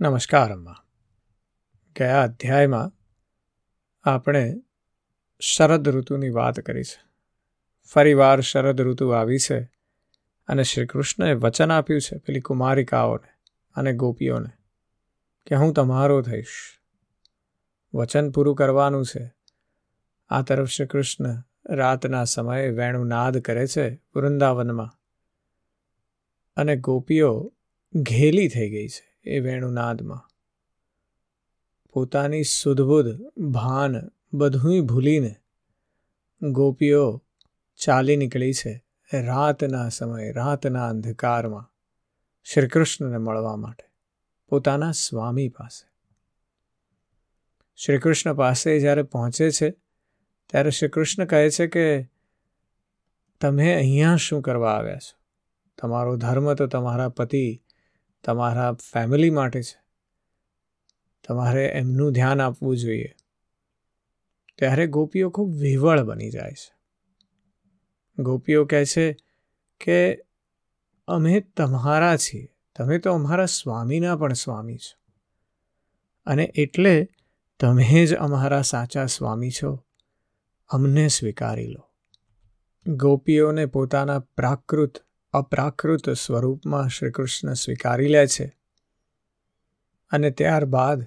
નમસ્કાર અમ્મા ગયા અધ્યાયમાં આપણે શરદ ઋતુની વાત કરી છે ફરીવાર શરદ ઋતુ આવી છે અને શ્રી કૃષ્ણએ વચન આપ્યું છે પેલી કુમારિકાઓને અને ગોપીઓને કે હું તમારો થઈશ. વચન પૂરું કરવાનું છે. આ તરફ શ્રી કૃષ્ણ રાતના સમયે વેણુનાદ કરે છે વૃંદાવનમાં અને ગોપીઓ ઘેલી થઈ ગઈ છે. એ વેણુનાદમાં. પોતાની સુધબુધ ભાન બધુંય ભૂલીને ગોપીઓ ચાલી નીકળી છે રાતના સમયે, રાતના અંધકારમાં શ્રી કૃષ્ણને મળવા માટે, પોતાના સ્વામી પાસે. શ્રી કૃષ્ણ પાસે જ્યારે પહોંચે છે, ત્યારે શ્રી કૃષ્ણ કહે છે કે, તમે અહીંયા શું કરવા આવ્યા છો? તમારો ધર્મ તો તમારા પતિ તમારા ફેમિલી માટે છે. તમારે એમનું ધ્યાન આપવું જોઈએ. ત્યારે ગોપીઓ ખૂબ વિવળ બની જાય છે. ગોપીઓ કહે છે કે, અમે તમારા છીએ. તમે તો અમારા સ્વામીના પણ સ્વામી છો. અને એટલે તમે જ અમારા સાચા સ્વામી છો. અમને સ્વીકારી લો. ગોપીઓને પોતાના પ્રાકૃત અપ્રાકૃત સ્વરૂપમાં શ્રી કૃષ્ણ સ્વીકારી લે છે અને ત્યારબાદ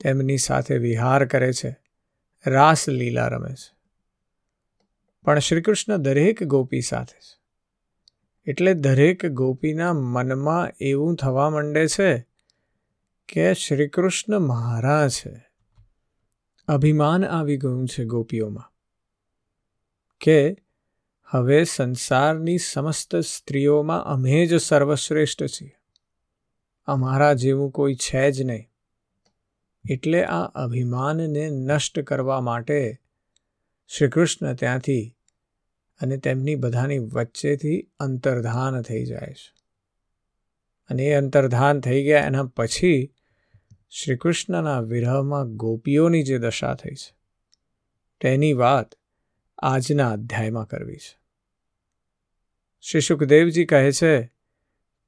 તેમની સાથે વિહાર કરે છે. રાસલીલા રમે છે. પણ શ્રી કૃષ્ણ દરેક ગોપી સાથે છે. એટલે દરેક ગોપીના મનમાં એવું થવા માંડે છે કે શ્રી કૃષ્ણ મારા છે. અભિમાન આવી ગયું છે ગોપીઓમાં કે હવે સંસારની સમસ્ત સ્ત્રીઓમાં અમે જ સર્વશ્રેષ્ઠ છીએ. અમારા જેવું કોઈ છે જ નહીં. એટલે આ અભિમાનને નષ્ટ કરવા માટે શ્રીકૃષ્ણ ત્યાંથી અને તેમની બધાની વચ્ચેથી અંતર્ધાન થઈ જાય છે. અને એ અંતર્ધાન થઈ ગયા એના પછી શ્રીકૃષ્ણના વિરહમાં ગોપીઓની જે દશા થઈ છે, તેની વાત આજના અધ્યાયમાં કરવી છે. શ્રી સુખદેવજી કહે છે,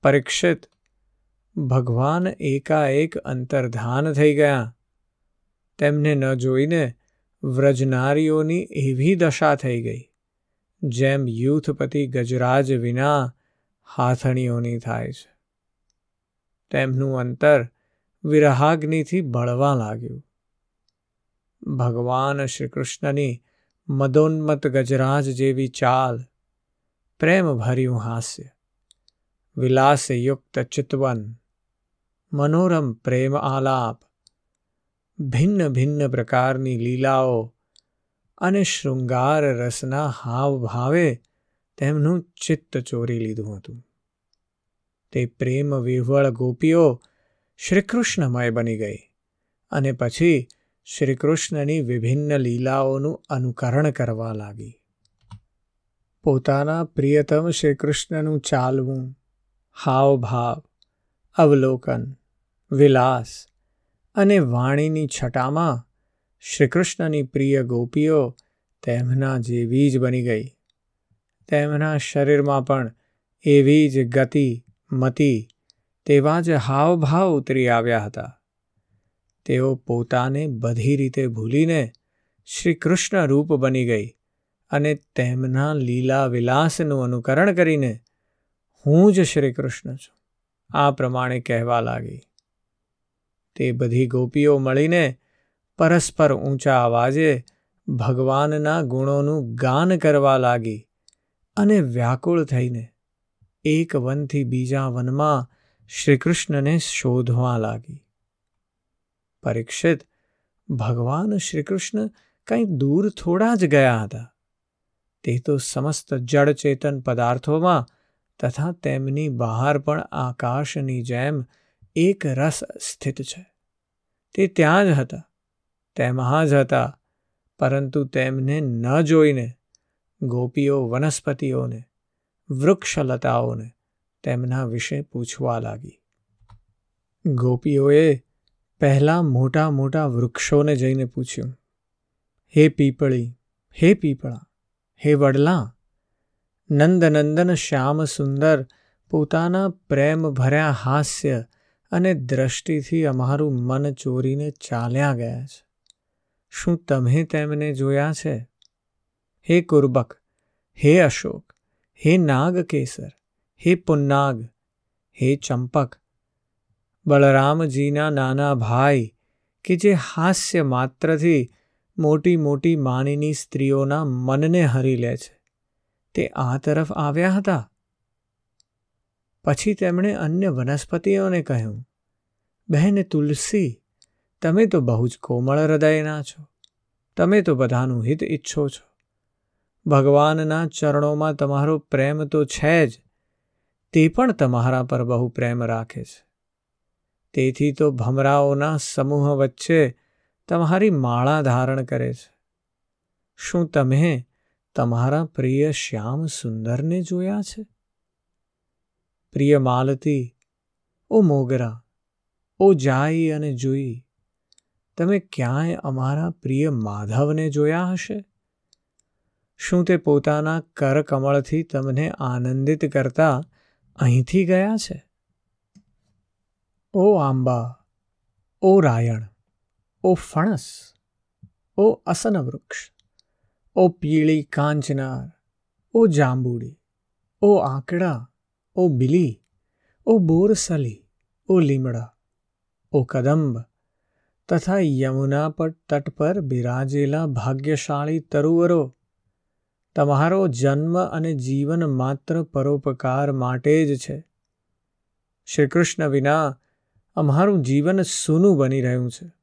પરીક્ષિત, ભગવાન એકાએક અંતર્ધાન થઈ ગયા. તેમને ન જોઈને વ્રજનારીઓની એવી દશા થઈ ગઈ, જેમ યુથપતિ ગજરાજ વિના હાથણીઓની થાય છે. તેમનું અંતર વિરહાગ્નિથી બળવા લાગ્યું. ભગવાન શ્રી કૃષ્ણની મદોન્મત ગજરાજ જેવી ચાલ પ્રેમ ભર્યું હાસ્ય વિલાસયુક્ત ચિતવન મનોરમ પ્રેમ આલાપ ભિન્ન ભિન્ન પ્રકારની લીલાઓ અને શૃંગાર રસના હાવભાવે તેમનું ચિત્ત ચોરી લીધું હતું તે પ્રેમ વિહવળ ગોપીઓ શ્રીકૃષ્ણમય બની ગઈ અને પછી શ્રીકૃષ્ણની વિભિન્ન લીલાઓનું અનુકરણ કરવા લાગી પોતાના પ્રિયતમ શ્રીકૃષ્ણનું ચાલવું, હાવભાવ, અવલોકન, વિલાસ અને વાણીની છટામાં શ્રીકૃષ્ણની પ્રિય ગોપીઓ તેમના જેવી જ બની ગઈ. તેમના શરીરમાં પણ એવી જ ગતિ, મતિ તેવા જ હાવભાવ ઉતરી આવ્યા હતા. તેઓ પોતાને બધી રીતે ભૂલીને શ્રી કૃષ્ણ રૂપ બની ગઈ. અને તેમના લીલા વિલાસનું અનુકરણ કરીને હું જ શ્રી કૃષ્ણ છું. આ પ્રમાણે કહેવા લાગી. તે બધી ગોપીઓ મળીને પરસ્પર ઊંચા અવાજે ભગવાનના ગુણોનું ગાન કરવા લાગી અને વ્યાકુળ થઈને એક વનથી બીજા વનમાં શ્રીકૃષ્ણને શોધવા લાગી. પરીક્ષિત ભગવાન શ્રીકૃષ્ણ કંઈ દૂર થોડા જ ગયા હતા. તે તો સમસ્ત જડ ચેતન પદાર્થોમાં તથા તેમની બહાર પણ આકાશની જેમ એક રસ સ્થિત છે. તે ત્યાં જ હતા, તેમાં જ હતા, પરંતુ તેમને ન જોઈને, ગોપીઓ, વનસ્પતિઓને, વૃક્ષલતાઓને તેમના વિશે પૂછવા લાગી. ગોપીઓએ પહેલાં મોટા મોટા વૃક્ષોને જઈને પૂછ્યું, હે પીપળી, હે પીપળા હે વડલા, નંદનંદન શ્યામ સુંદર પોતાના પ્રેમ ભર્યા હાસ્ય અને દ્રષ્ટિથી અમારું મન ચોરીને ચાલ્યા ગયા છે. શું તમે તેમને જોયા છે? હે કુર્બક, હે અશોક, હે નાગ કેસર હે પુન્નાગ, હે ચંપક, બળરામજીના નાના ભાઈ કે જે હાસ્ય માત્રથી મોટી મોટી માણીની સ્ત્રીઓના મનને હરી લે છે. તે આ તરફ આવ્યા હતા. પછી તેમણે અન્ય વનસ્પતિઓને કહ્યું, બહેન તુલસી, તમે તો બહુ જ કોમળ હૃદયના છો. તમે તો બધાનું હિત ઈચ્છો છો. ભગવાનના ચરણોમાં તમારો પ્રેમ તો છે જ. તે પણ તમારા પર બહુ પ્રેમ રાખે છે. તેથી તો ભમરાઓના સમૂહ વચ્ચે તમારી માળા ધારણ કરે છે. શું તમે તમારા પ્રિય શ્યામ સુંદરને જોયા છે? પ્રિય માલતી, ઓ મોગરા, ઓ જાઈ અને જોઈ, તમે ક્યાંય અમારા પ્રિય માધવને જોયા હશે? શું તે પોતાના કરકમળથી તમને આનંદિત કરતા અહીંથી ગયા છે? ઓ આંબા, ઓ રાયણ ઓ ફણસ, ઓ અસન વૃક્ષ, ઓ પીળી કાંચનાર ઓ જાંબુડી, ઓ આંકડા, ઓ બિલી, ઓ બોરસલી, ઓ લીમડા, ઓ કદંબ તથા યમુના પર તટ પર બિરાજેલા ભાગ્યશાળી તરુવરો. તમારો જન્મ અને જીવન માત્ર પરોપકાર માટે જ છે. શ્રી કૃષ્ણ વિના અમારું જીવન સૂનું બની રહ્યું છે.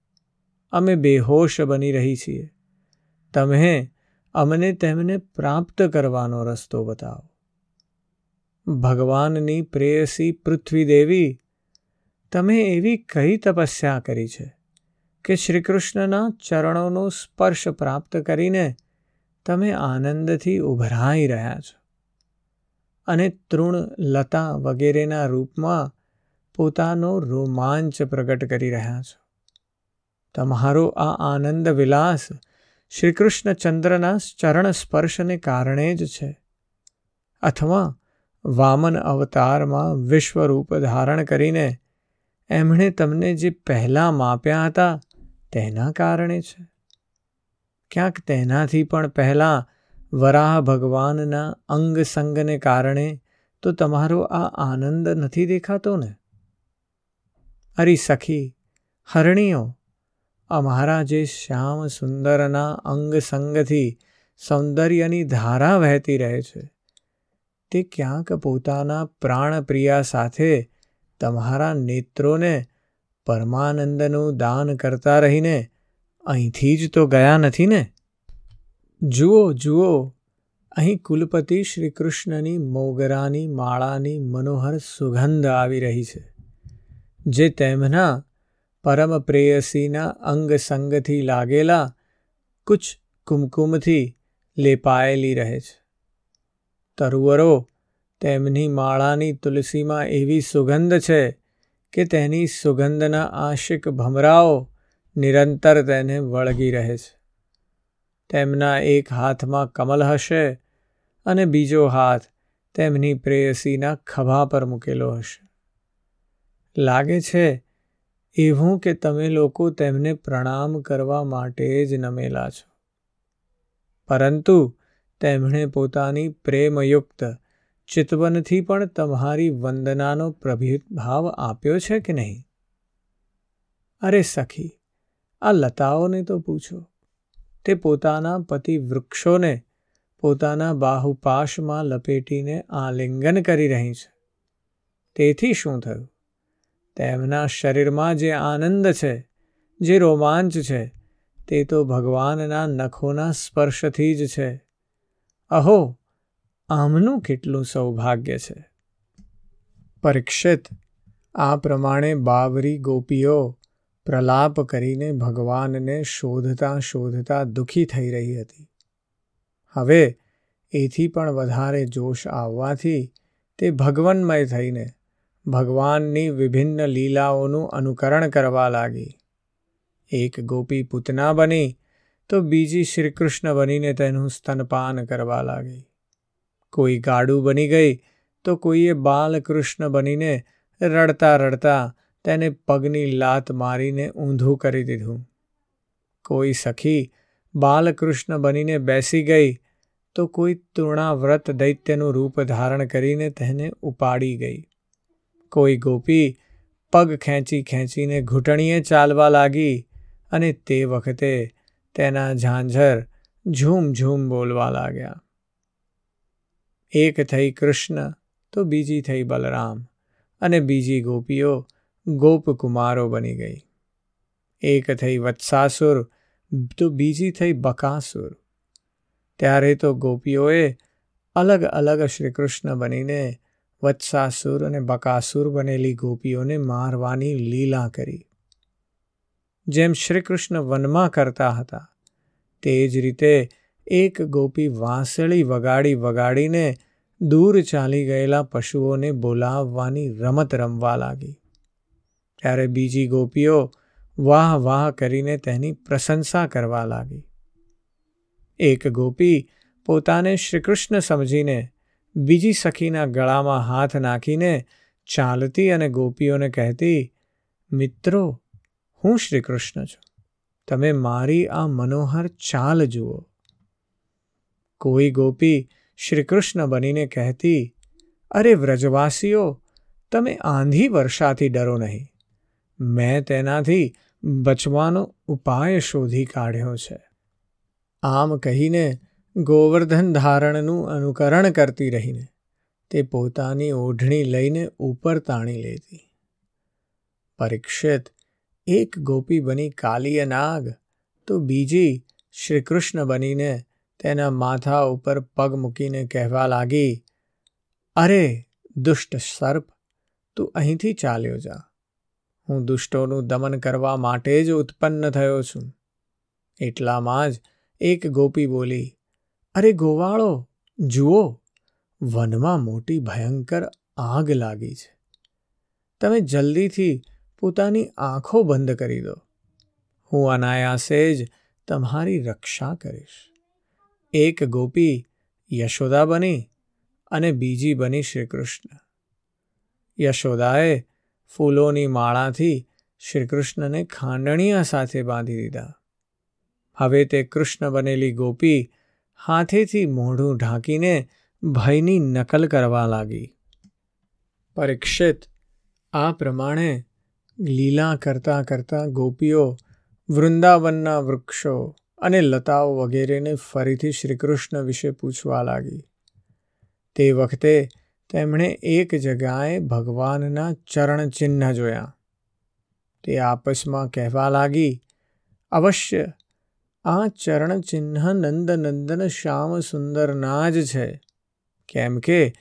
અમે બેહોશ બની રહી છીએ. તમે અમને તેમને પ્રાપ્ત કરવાનો રસ્તો બતાવો. ભગવાનની પ્રેયસી પૃથ્વી દેવી તમે એવી કઈ તપસ્યા કરી છે કે શ્રીકૃષ્ણના ચરણોનો સ્પર્શ પ્રાપ્ત કરીને તમે આનંદથી ઉભરાઈ રહ્યા છો? અને તૃણ લતા વગેરેના રૂપમાં પોતાનો રોમાંચ પ્રગટ કરી રહ્યા છો? તમારો આ આનંદ વિલાસ શ્રી કૃષ્ણચંદ્રના ચરણ સ્પર્શને કારણે જ છે. અથવા વામન અવતારમાં વિશ્વરૂપ ધારણ કરીને એમણે તમને જે પહેલાં માપ્યા હતા તેના કારણે છે. ક્યાંક તેનાથી પણ પહેલાં વરાહ ભગવાનના અંગ સંગને કારણે તો તમારો આ આનંદ નથી દેખાતો ને? અરી સખી, હરણીઓ અમારા જે શ્યામ સુંદરના અંગ સંગથી સૌંદર્યની ધારા વહેતી રહે છે, તે ક્યાંક પોતાના પ્રાણપ્રિયા સાથે તમારા નેત્રોને પરમાનંદનું દાન કરતા રહીને અહીંથી જ તો ગયા નથી ને? જુઓ જુઓ, અહીં કુલપતિ શ્રી કૃષ્ણની મોગરાની માળાની મનોહર સુગંધ આવી રહી છે, જે તેમના પરમ પ્રેયસીના અંગ સંગથી લાગેલા કુછ કુમકુમથી લેપાયેલી રહે છે. તરુવરો તેમની માળાની તુલસીમાં એવી સુગંધ છે કે તેની સુગંધના આશિક ભમરાઓ નિરંતર તેને વળગી રહે છે. તેમના એક હાથમાં કમલ હશે અને બીજો હાથ તેમની પ્રેયસીના ખભા પર મૂકેલો હશે. લાગે છે એવું કે તમે લોકો તેમને પ્રણામ કરવા માટે જ નમેલા છો. પરંતુ તેમણે પોતાની પ્રેમયુક્ત ચિતવનથી પણ તમારી વંદનાનો પ્રભિભાવ આપ્યો છે કે નહીં? અરે સખી, આ લતાઓને તો પૂછો. તે પોતાના પતિ વૃક્ષોને પોતાના બાહુપાશમાં લપેટીને આલિંગન કરી રહી છે. તેથી શું થયું? તેમના શરીરમાં જે આનંદ છે, જે રોમાંચ છે, તે તો ભગવાનના નખોના સ્પર્શથી જ છે. અહો, આમનું કેટલું સૌભાગ્ય છે. પરીક્ષિત, આ પ્રમાણે બાવરી ગોપીઓ પ્રલાપ કરીને ભગવાનને શોધતા શોધતા દુઃખી થઈ રહી હતી. હવે, એથી પણ વધારે જોશ આવવાથી તે ભગવન્મય થઈને ભગવાનની વિભિન્ન લીલાઓનું અનુકરણ કરવા લાગી. એક ગોપી પૂતના બની તો બીજી શ્રીકૃષ્ણ બનીને તેનું સ્તનપાન કરવા લાગી. કોઈ ગાડું બની ગઈ તો કોઈએ બાલકૃષ્ણ બનીને રડતા રડતા તેને પગની લાત મારીને ઊંધું કરી દીધું. કોઈ સખી બાલકૃષ્ણ બનીને બેસી ગઈ તો કોઈ તૃણાવ્રત દૈત્યનું રૂપ ધારણ કરીને તેને ઉપાડી ગઈ. કોઈ ગોપી પગ ખેંચી ખેંચીને ઘૂંટણીએ ચાલવા લાગી અને તે વખતે તેના ઝાંઝર ઝૂમ ઝૂમ બોલવા લાગ્યા. એક થઈ કૃષ્ણ, તો બીજી થઈ બલરામ અને બીજી ગોપીઓ ગોપકુમારો બની ગઈ. એક થઈ વત્સાસુર, તો બીજી થઈ બકાસુર. ત્યારે તો ગોપીઓએ અલગ અલગ શ્રીકૃષ્ણ બનીને વત્સાસુર અને બકાસુર બનેલી ગોપીઓને મારવાની લીલા કરી. જેમ શ્રીકૃષ્ણ વનમાં કરતા હતા, તે જ રીતે એક ગોપી વાંસળી વગાડી વગાડીને દૂર ચાલી ગયેલા પશુઓને બોલાવવાની રમત રમવા લાગી. ત્યારે બીજી ગોપીઓ વાહ વાહ કરીને તેની પ્રશંસા કરવા લાગી. એક ગોપી પોતાને શ્રીકૃષ્ણ સમજીને બીજી સખીના ગળામાં હાથ નાખીને ચાલતી અને ગોપીઓને કહેતી, મિત્રો, હું શ્રીકૃષ્ણ છું. તમે મારી આ મનોહર ચાલ જુઓ. કોઈ ગોપી શ્રીકૃષ્ણ બનીને કહેતી, અરે વ્રજવાસીઓ, તમે આંધી વર્ષાથી ડરો નહીં. મેં તેનાથી બચવાનો ઉપાય શોધી કાઢ્યો છે. આમ કહીને ગોવર્ધન ધારણનું અનુકરણ કરતી રહીને તે પોતાની ઓઢણી લઈને ઉપર તાણી લેતી. પરીક્ષિત એક ગોપી બની કાલીય નાગ તો બીજી શ્રીકૃષ્ણ બનીને તેના માથા ઉપર પગ મૂકીને કહેવા લાગી, અરે, દુષ્ટ સર્પ, તું અહીંથી ચાલ્યો જા. હું દુષ્ટોનું દમન કરવા માટે જ ઉત્પન્ન થયો છું. એટલામાં જ એક ગોપી બોલી અરે ગોવાળો, જુઓ, વનમાં મોટી ભયંકર આગ લાગી છે. તમે જલ્દીથી પોતાની આંખો બંધ કરી દો. હું અનાયાસે જ તમારી રક્ષા કરીશ. એક ગોપી યશોદા બની અને બીજી બની શ્રીકૃષ્ણ. યશોદાએ ફૂલોની માળાથી શ્રીકૃષ્ણને ખાંડણીયા સાથે બાંધી દીધા. હવે તે કૃષ્ણ બનેલી ગોપી હાથેથી મોઢું ઢાંકીને ભયની નકલ કરવા લાગી. પરીક્ષિત, આ પ્રમાણે લીલા કરતાં કરતાં ગોપીઓ વૃંદાવનના વૃક્ષો અને લતાઓ વગેરેને ફરીથી શ્રીકૃષ્ણ વિશે પૂછવા લાગી. તે વખતે તેમણે એક જગાએ ભગવાનના ચરણચિહ્ન જોયા. તે આપસમાં કહેવા લાગી, અવશ્ય આ ચરણ ચિહ્ન નંદનંદન શ્યામ સુંદરના જ છે. કેમ કે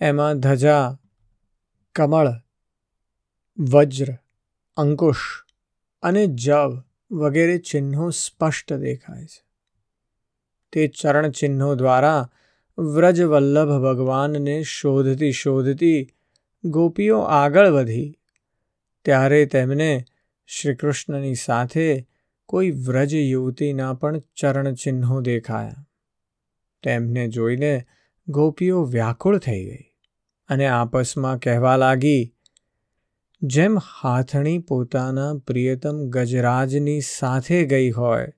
એમાં ધજા, કમળ, વજ્ર, અંકુશ અને જવ વગેરે ચિહ્નો સ્પષ્ટ દેખાય છે. તે ચરણ ચિહ્નો દ્વારા વ્રજવલ્લભ ભગવાનને શોધતી શોધતી ગોપીઓ આગળ વધી. ત્યારે તેમને શ્રીકૃષ્ણની સાથે કોઈ વ્રજ યુવતીના પણ ચરણચિહ્નો દેખાયા. તેમને જોઈને ગોપીઓ વ્યાકુળ થઈ ગઈ અને આપસમાં કહેવા લાગી, જેમ હાથણી પોતાના પ્રિયતમ ગજરાજની સાથે ગઈ હોય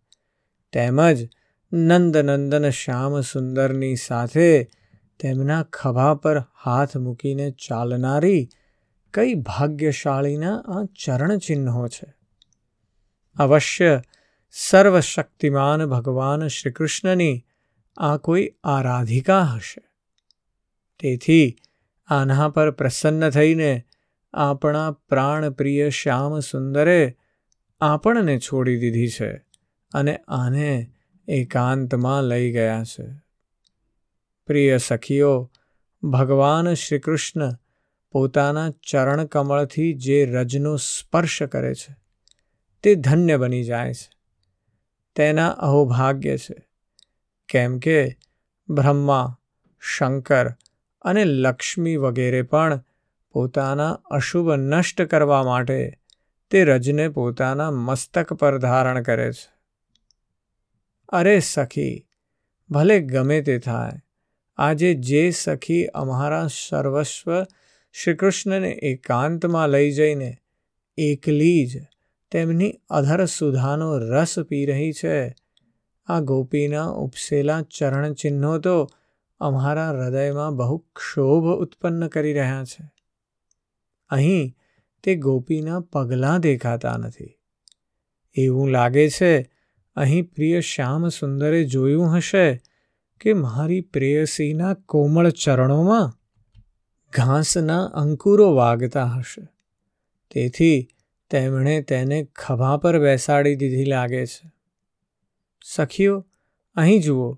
તેમજ નંદનંદન શ્યામ સુંદરની સાથે તેમના ખભા પર હાથ મૂકીને ચાલનારી કઈ ભાગ્યશાળીના આ ચરણચિહ્નો છે. અવશ્ય સર્વશક્તિમાન ભગવાન શ્રીકૃષ્ણની આ કોઈ આરાધિકા હશે તેથી આના પર પ્રસન્ન થઈને આપણા પ્રાણપ્રિય શ્યામ સુંદરે આપણને છોડી દીધી છે અને આને એકાંતમાં લઈ ગયા છે પ્રિય સખીઓ ભગવાન શ્રીકૃષ્ણ પોતાના ચરણકમળથી જે રજનો સ્પર્શ કરે છે તે ધન્ય બની જાય છે. તેના અહોભાગ્ય છે. કેમ કે બ્રહ્મા, શંકર અને લક્ષ્મી વગેરે પણ પોતાના અશુભ નષ્ટ કરવા માટે તે રજને પોતાના મસ્તક પર ધારણ કરે છે. અરે સખી, ભલે ગમે તે થાય, આજે જે સખી અમારા સર્વસ્વ શ્રીકૃષ્ણને એકાંતમાં લઈ જઈને એકલી જ તેમની અધર સુધાનો રસ પી રહી છે. આ ગોપીના ઉપસેલા ચરણચિહ્નો તો અમારા હૃદયમાં બહુ ક્ષોભ ઉત્પન્ન કરી રહ્યા છે. અહીં તે ગોપીના પગલાં દેખાતા નથી. એવું લાગે છે, અહીં પ્રિય શ્યામ સુંદરે જોયું હશે કે મારી પ્રેયસીના કોમળ ચરણોમાં ઘાસના અંકુરો વાગતા હશે. તેથી તેમણે તેને ખભા પર બેસાડી દીધી લાગે છે. સખીઓ, અહીં જુઓ.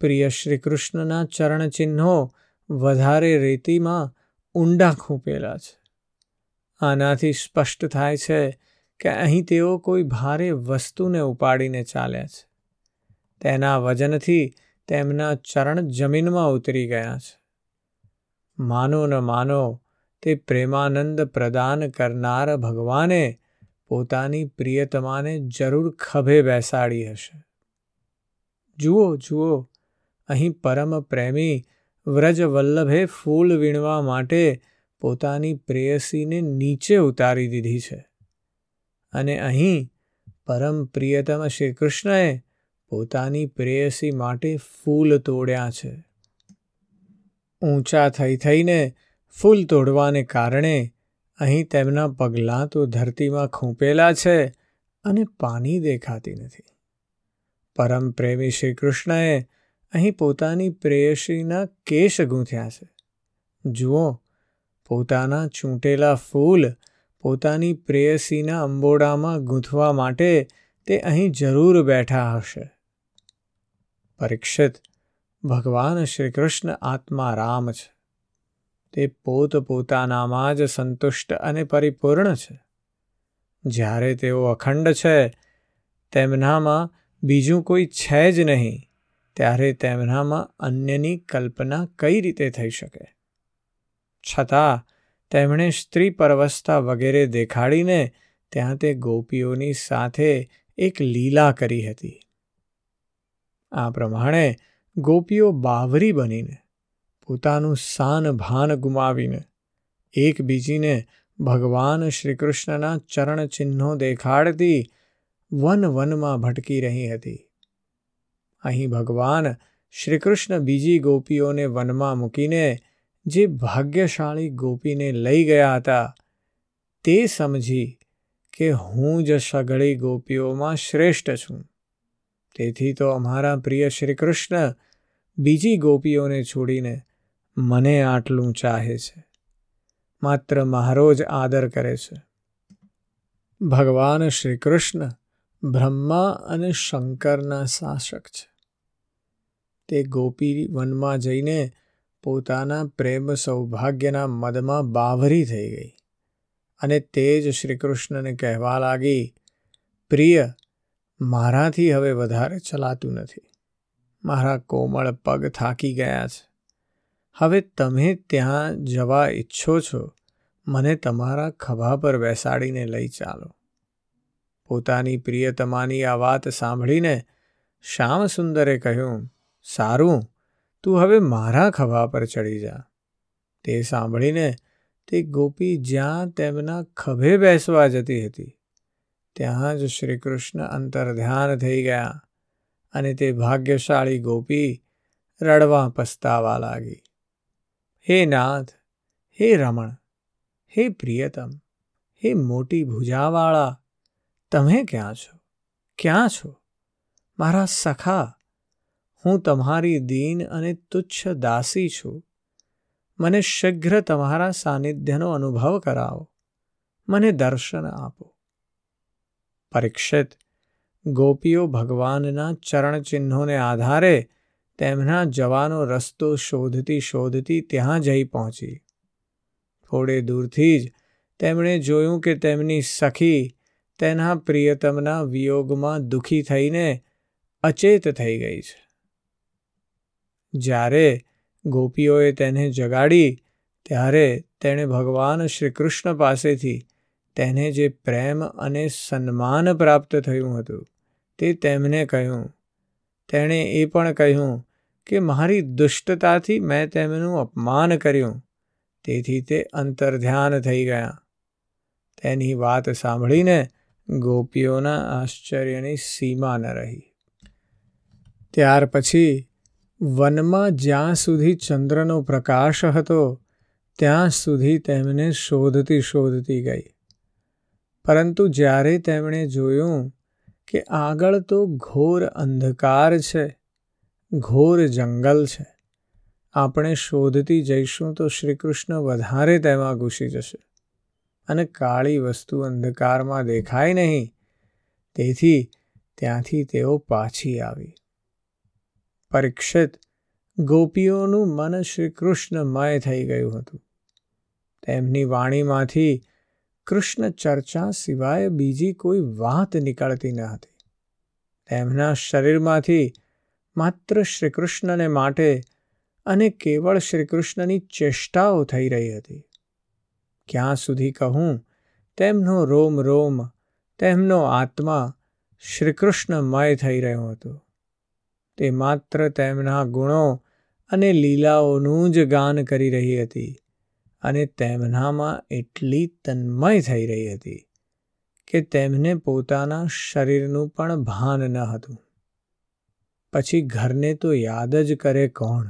પ્રિય શ્રી કૃષ્ણના ચરણચિહ્નો વધારે રેતીમાં ઊંડા ખૂંપેલા છે. આનાથી સ્પષ્ટ થાય છે કે અહીં તેઓ કોઈ ભારે વસ્તુને ઉપાડીને ચાલ્યા છે. તેના વજનથી તેમના ચરણ જમીનમાં ઉતરી ગયા છે. માનો ન માનો તે પ્રેમાનંદ પ્રદાન કરનાર ભગવાને પોતાની પ્રિયતમાને જરૂર ખભે બેસાડી હશે. જુઓ જુઓ, અહીં પરમ પ્રેમી વ્રજ વલ્લભે ફૂલ વીણવા માટે પોતાની પ્રેયસીને નીચે ઉતારી દીધી છે અને અહીં પરમ પ્રિયતમ શ્રી કૃષ્ણએ પોતાની પ્રેયસી માટે ફૂલ તોડ્યા છે. ઊંચા થઈ થઈને ફૂલ તોડવાને કારણે અહીં તેમના પગલાં તો ધરતીમાં ખૂંપેલા છે અને પાણી દેખાતી નથી. પરમ પ્રેમી શ્રી કૃષ્ણએ અહીં પોતાની પ્રેયસીના કેશ ગૂંથ્યા છે. જુઓ, પોતાના ચૂંટેલા ફૂલ પોતાની પ્રેયસીના અંબોડામાં ગૂંથવા માટે તે અહીં જરૂર બેઠા હશે. પરીક્ષિત, ભગવાન શ્રી કૃષ્ણ આત્મા રામ છે. તે પોત પોતાનામાં જ સંતુષ્ટ અને પરિપૂર્ણ છે. જ્યારે તેઓ અખંડ છે, તેમનામાં બીજું કોઈ છે જ નહીં, ત્યારે તેમનામાં અન્યની કલ્પના કઈ રીતે થઈ શકે? છતાં, તેમણે સ્ત્રી પરવસ્તા વગેરે દેખાડીને ત્યાં તે ગોપીઓની સાથે એક લીલા કરી હતી. આ પ્રમાણે ગોપીઓ બાવરી બનીને પોતાનું સાન ભાન ગુમાવીને એકબીજીને ભગવાન શ્રીકૃષ્ણના ચરણ ચિહ્નો દેખાડતી વન વનમાં ભટકી રહી હતી. અહીં ભગવાન શ્રીકૃષ્ણ બીજી ગોપીઓને વનમાં મૂકીને જે ભાગ્યશાળી ગોપીને લઈ ગયા હતા, તે સમજી કે હું જ સઘળી ગોપીઓમાં શ્રેષ્ઠ છું. તેથી તો અમારા પ્રિય શ્રીકૃષ્ણ બીજી ગોપીઓને છોડીને મને આટલું ચાહે છે. માત્ર મારો જ આદર કરે છે. ભગવાન શ્રી કૃષ્ણ બ્રહ્મા અને શંકરના શાસક છે. તે ગોપી વનમાં જઈને પોતાના પ્રેમ સૌભાગ્યના મદમાં બાવરી થઈ ગઈ અને તે જ શ્રીકૃષ્ણને કહેવા લાગી, પ્રિય, મારાથી હવે વધારે ચલાતું નથી. મારા કોમળ પગ થાકી ગયા છે. હવે તમે ત્યાં જવા ઈચ્છો છો. મને તમારા ખભા પર બેસાડીને લઈ ચાલો. પોતાની પ્રિયતમાની આ વાત સાંભળીને શ્યામસુંદરે કહ્યું, સારું, તું હવે મારા ખભા પર ચડી જા. તે સાંભળીને તે ગોપી જ્યાં તેમના ખભે બેસવા જતી હતી, ત્યાં જ શ્રીકૃષ્ણ અંતર્ધ્યાન થઈ ગયા અને તે ભાગ્યશાળી ગોપી રડવા પસ્તાવા લાગી. હે નાથ, હે રમણ, હે પ્રિયતમ, હે મોટી ભુજાવાળા, તમે ક્યાં છો? ક્યાં છો? મારા સખા, હું તમારી દીન અને તુચ્છ દાસી છું. મને શીઘ્ર તમારા સાનિધ્યનો અનુભવ કરાવો. મને દર્શન આપો. પરીક્ષિત, ગોપીઓ ભગવાનના ચરણચિહ્નોને આધારે તેમના જવાનો રસ્તો શોધતી શોધતી ત્યાં જઈ પહોંચી. થોડે દૂરથી જ તેમણે જોયું કે તેમની સખી તેના પ્રિયતમના વિયોગમાં દુઃખી થઈને અચેત થઈ ગઈ છે. જ્યારે ગોપીઓએ તેને જગાડી, ત્યારે તેણે ભગવાન શ્રી કૃષ્ણ પાસેથી તેને જે પ્રેમ અને સન્માન પ્રાપ્ત થયું હતું તે તેમને કહ્યું. તેણે એ પણ કહ્યું કે મારી દુષ્ટતાથી મેં તેમનું અપમાન કર્યું. તેથી તે અંતર્ધ્યાન થઈ ગયા. તેની વાત સાંભળીને ગોપીઓના આશ્ચર્યની સીમા ન રહી. ત્યાર પછી વનમાં જ્યાં સુધી ચંદ્રનો પ્રકાશ હતો, ત્યાં સુધી તેમને શોધતી શોધતી ગઈ. પરંતુ જ્યારે તેમણે જોયું કે આગળ તો ઘોર અંધકાર છે ઘોર જંગલ છે. આપણે શોધતી જઈશું તો શ્રીકૃષ્ણ વધારે તેમાં ઘૂસી જશે અને કાળી વસ્તુ અંધકારમાં દેખાય નહીં. તેથી ત્યાંથી તેઓ પાછી આવી. પરીક્ષિત ગોપીઓનું મન શ્રીકૃષ્ણમય થઈ ગયું હતું. તેમની વાણીમાંથી કૃષ્ણ ચર્ચા સિવાય બીજી કોઈ વાત નીકળતી ન હતી. તેમના શરીરમાંથી માત્ર શ્રીકૃષ્ણને માટે અને કેવળ શ્રીકૃષ્ણની ચેષ્ટાઓ થઈ રહી હતી. ક્યાં સુધી કહું, તેમનો રોમ રોમ, તેમનો આત્મા શ્રીકૃષ્ણમય થઈ રહ્યો હતો. તે માત્ર તેમના ગુણો અને લીલાઓનું જ ગાન કરી રહી હતી અને તેમનામાં એટલી તન્મય થઈ રહી હતી કે તેમને પોતાના શરીરનું પણ ભાન ન હતું. પછી ઘરને તો યાદ જ કરે કોણ?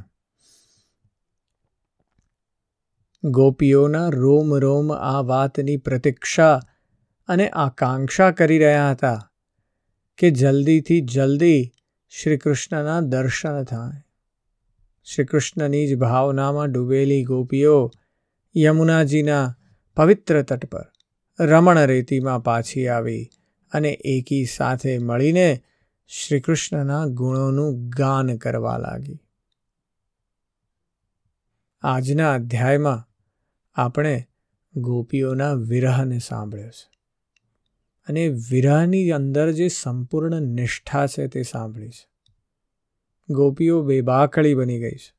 ગોપીઓના રોમ રોમ આ વાતની પ્રતીક્ષા અને આકાંક્ષા કરી રહ્યા હતા કે જલ્દીથી જલ્દી શ્રી કૃષ્ણના દર્શન થાય. શ્રીકૃષ્ણની જ ભાવનામાં ડૂબેલી ગોપીઓ યમુનાજીના પવિત્ર તટ પર રમણ રેતીમાં પાછી આવી અને એકી સાથે મળીને શ્રીકૃષ્ણના ગુણોનું ગાન કરવા લાગી. આજના અધ્યાયમાં આપણે ગોપીઓના વિરહને સાંભળ્યો છે. અને વિરહની અંદર જે સંપૂર્ણ નિષ્ઠા છે તે સાંભળી છે. ગોપીઓ બેબાકળી બની ગઈ છે.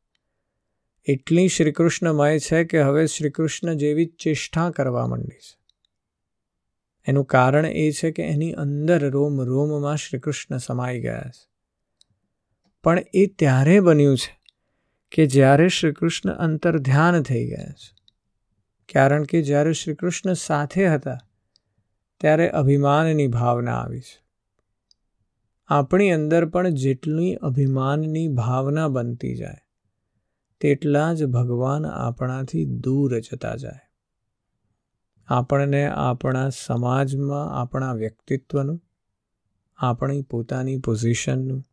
એટલી શ્રીકૃષ્ણમય છે કે હવે શ્રીકૃષ્ણ જેવી ચેષ્ટા કરવા માંડી છે. એનું કારણ એ છે કે એની અંદર રોમ રોમમાં શ્રીકૃષ્ણ સમાઈ ગયા છે. પણ એ ત્યારે બન્યું છે કે જ્યારે શ્રીકૃષ્ણ અંતર ધ્યાન થઈ ગયા છે. કારણ કે જ્યારે શ્રી કૃષ્ણ સાથે હતા, ત્યારે અભિમાનની ભાવના આવી છે. આપણી અંદર પણ જેટલી અભિમાનની ભાવના બનતી જાય, તેટલા જ ભગવાન આપણાથી દૂર જતા જાય. આપણને આપણા સમાજમાં, આપણા વ્યક્તિત્વનું, આપણી પોતાની પોઝિશનનું,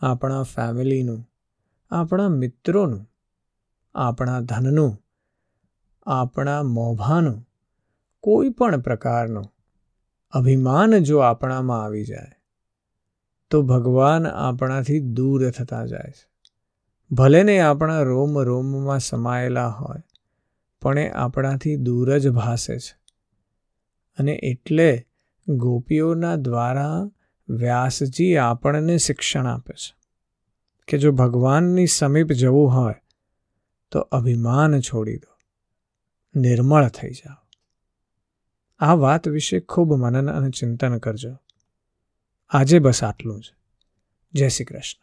આપણા ફેમિલીનું, આપણા મિત્રોનું, આપણા ધનનું, આપણા મોભાનું, કોઈ પણ પ્રકારનું અભિમાન જો આપણામાં આવી જાય, તો ભગવાન આપણાથી દૂર થતા જાય છે. ભલે ને આપણા રોમ રોમમાં સમાયેલા હોય પણ એ આપણાથી દૂર જ ભાસે છે. અને એટલે ગોપીઓના દ્વારા વ્યાસજી આપણને શિક્ષણ આપે છે કે જો ભગવાનની સમીપ જવું હોય તો અભિમાન છોડી દો, નિર્મળ થઈ જાઓ. આ વાત વિશે ખૂબ મનન અને ચિંતન કરજો. આજે બસ આટલું જ. જય શ્રી કૃષ્ણ.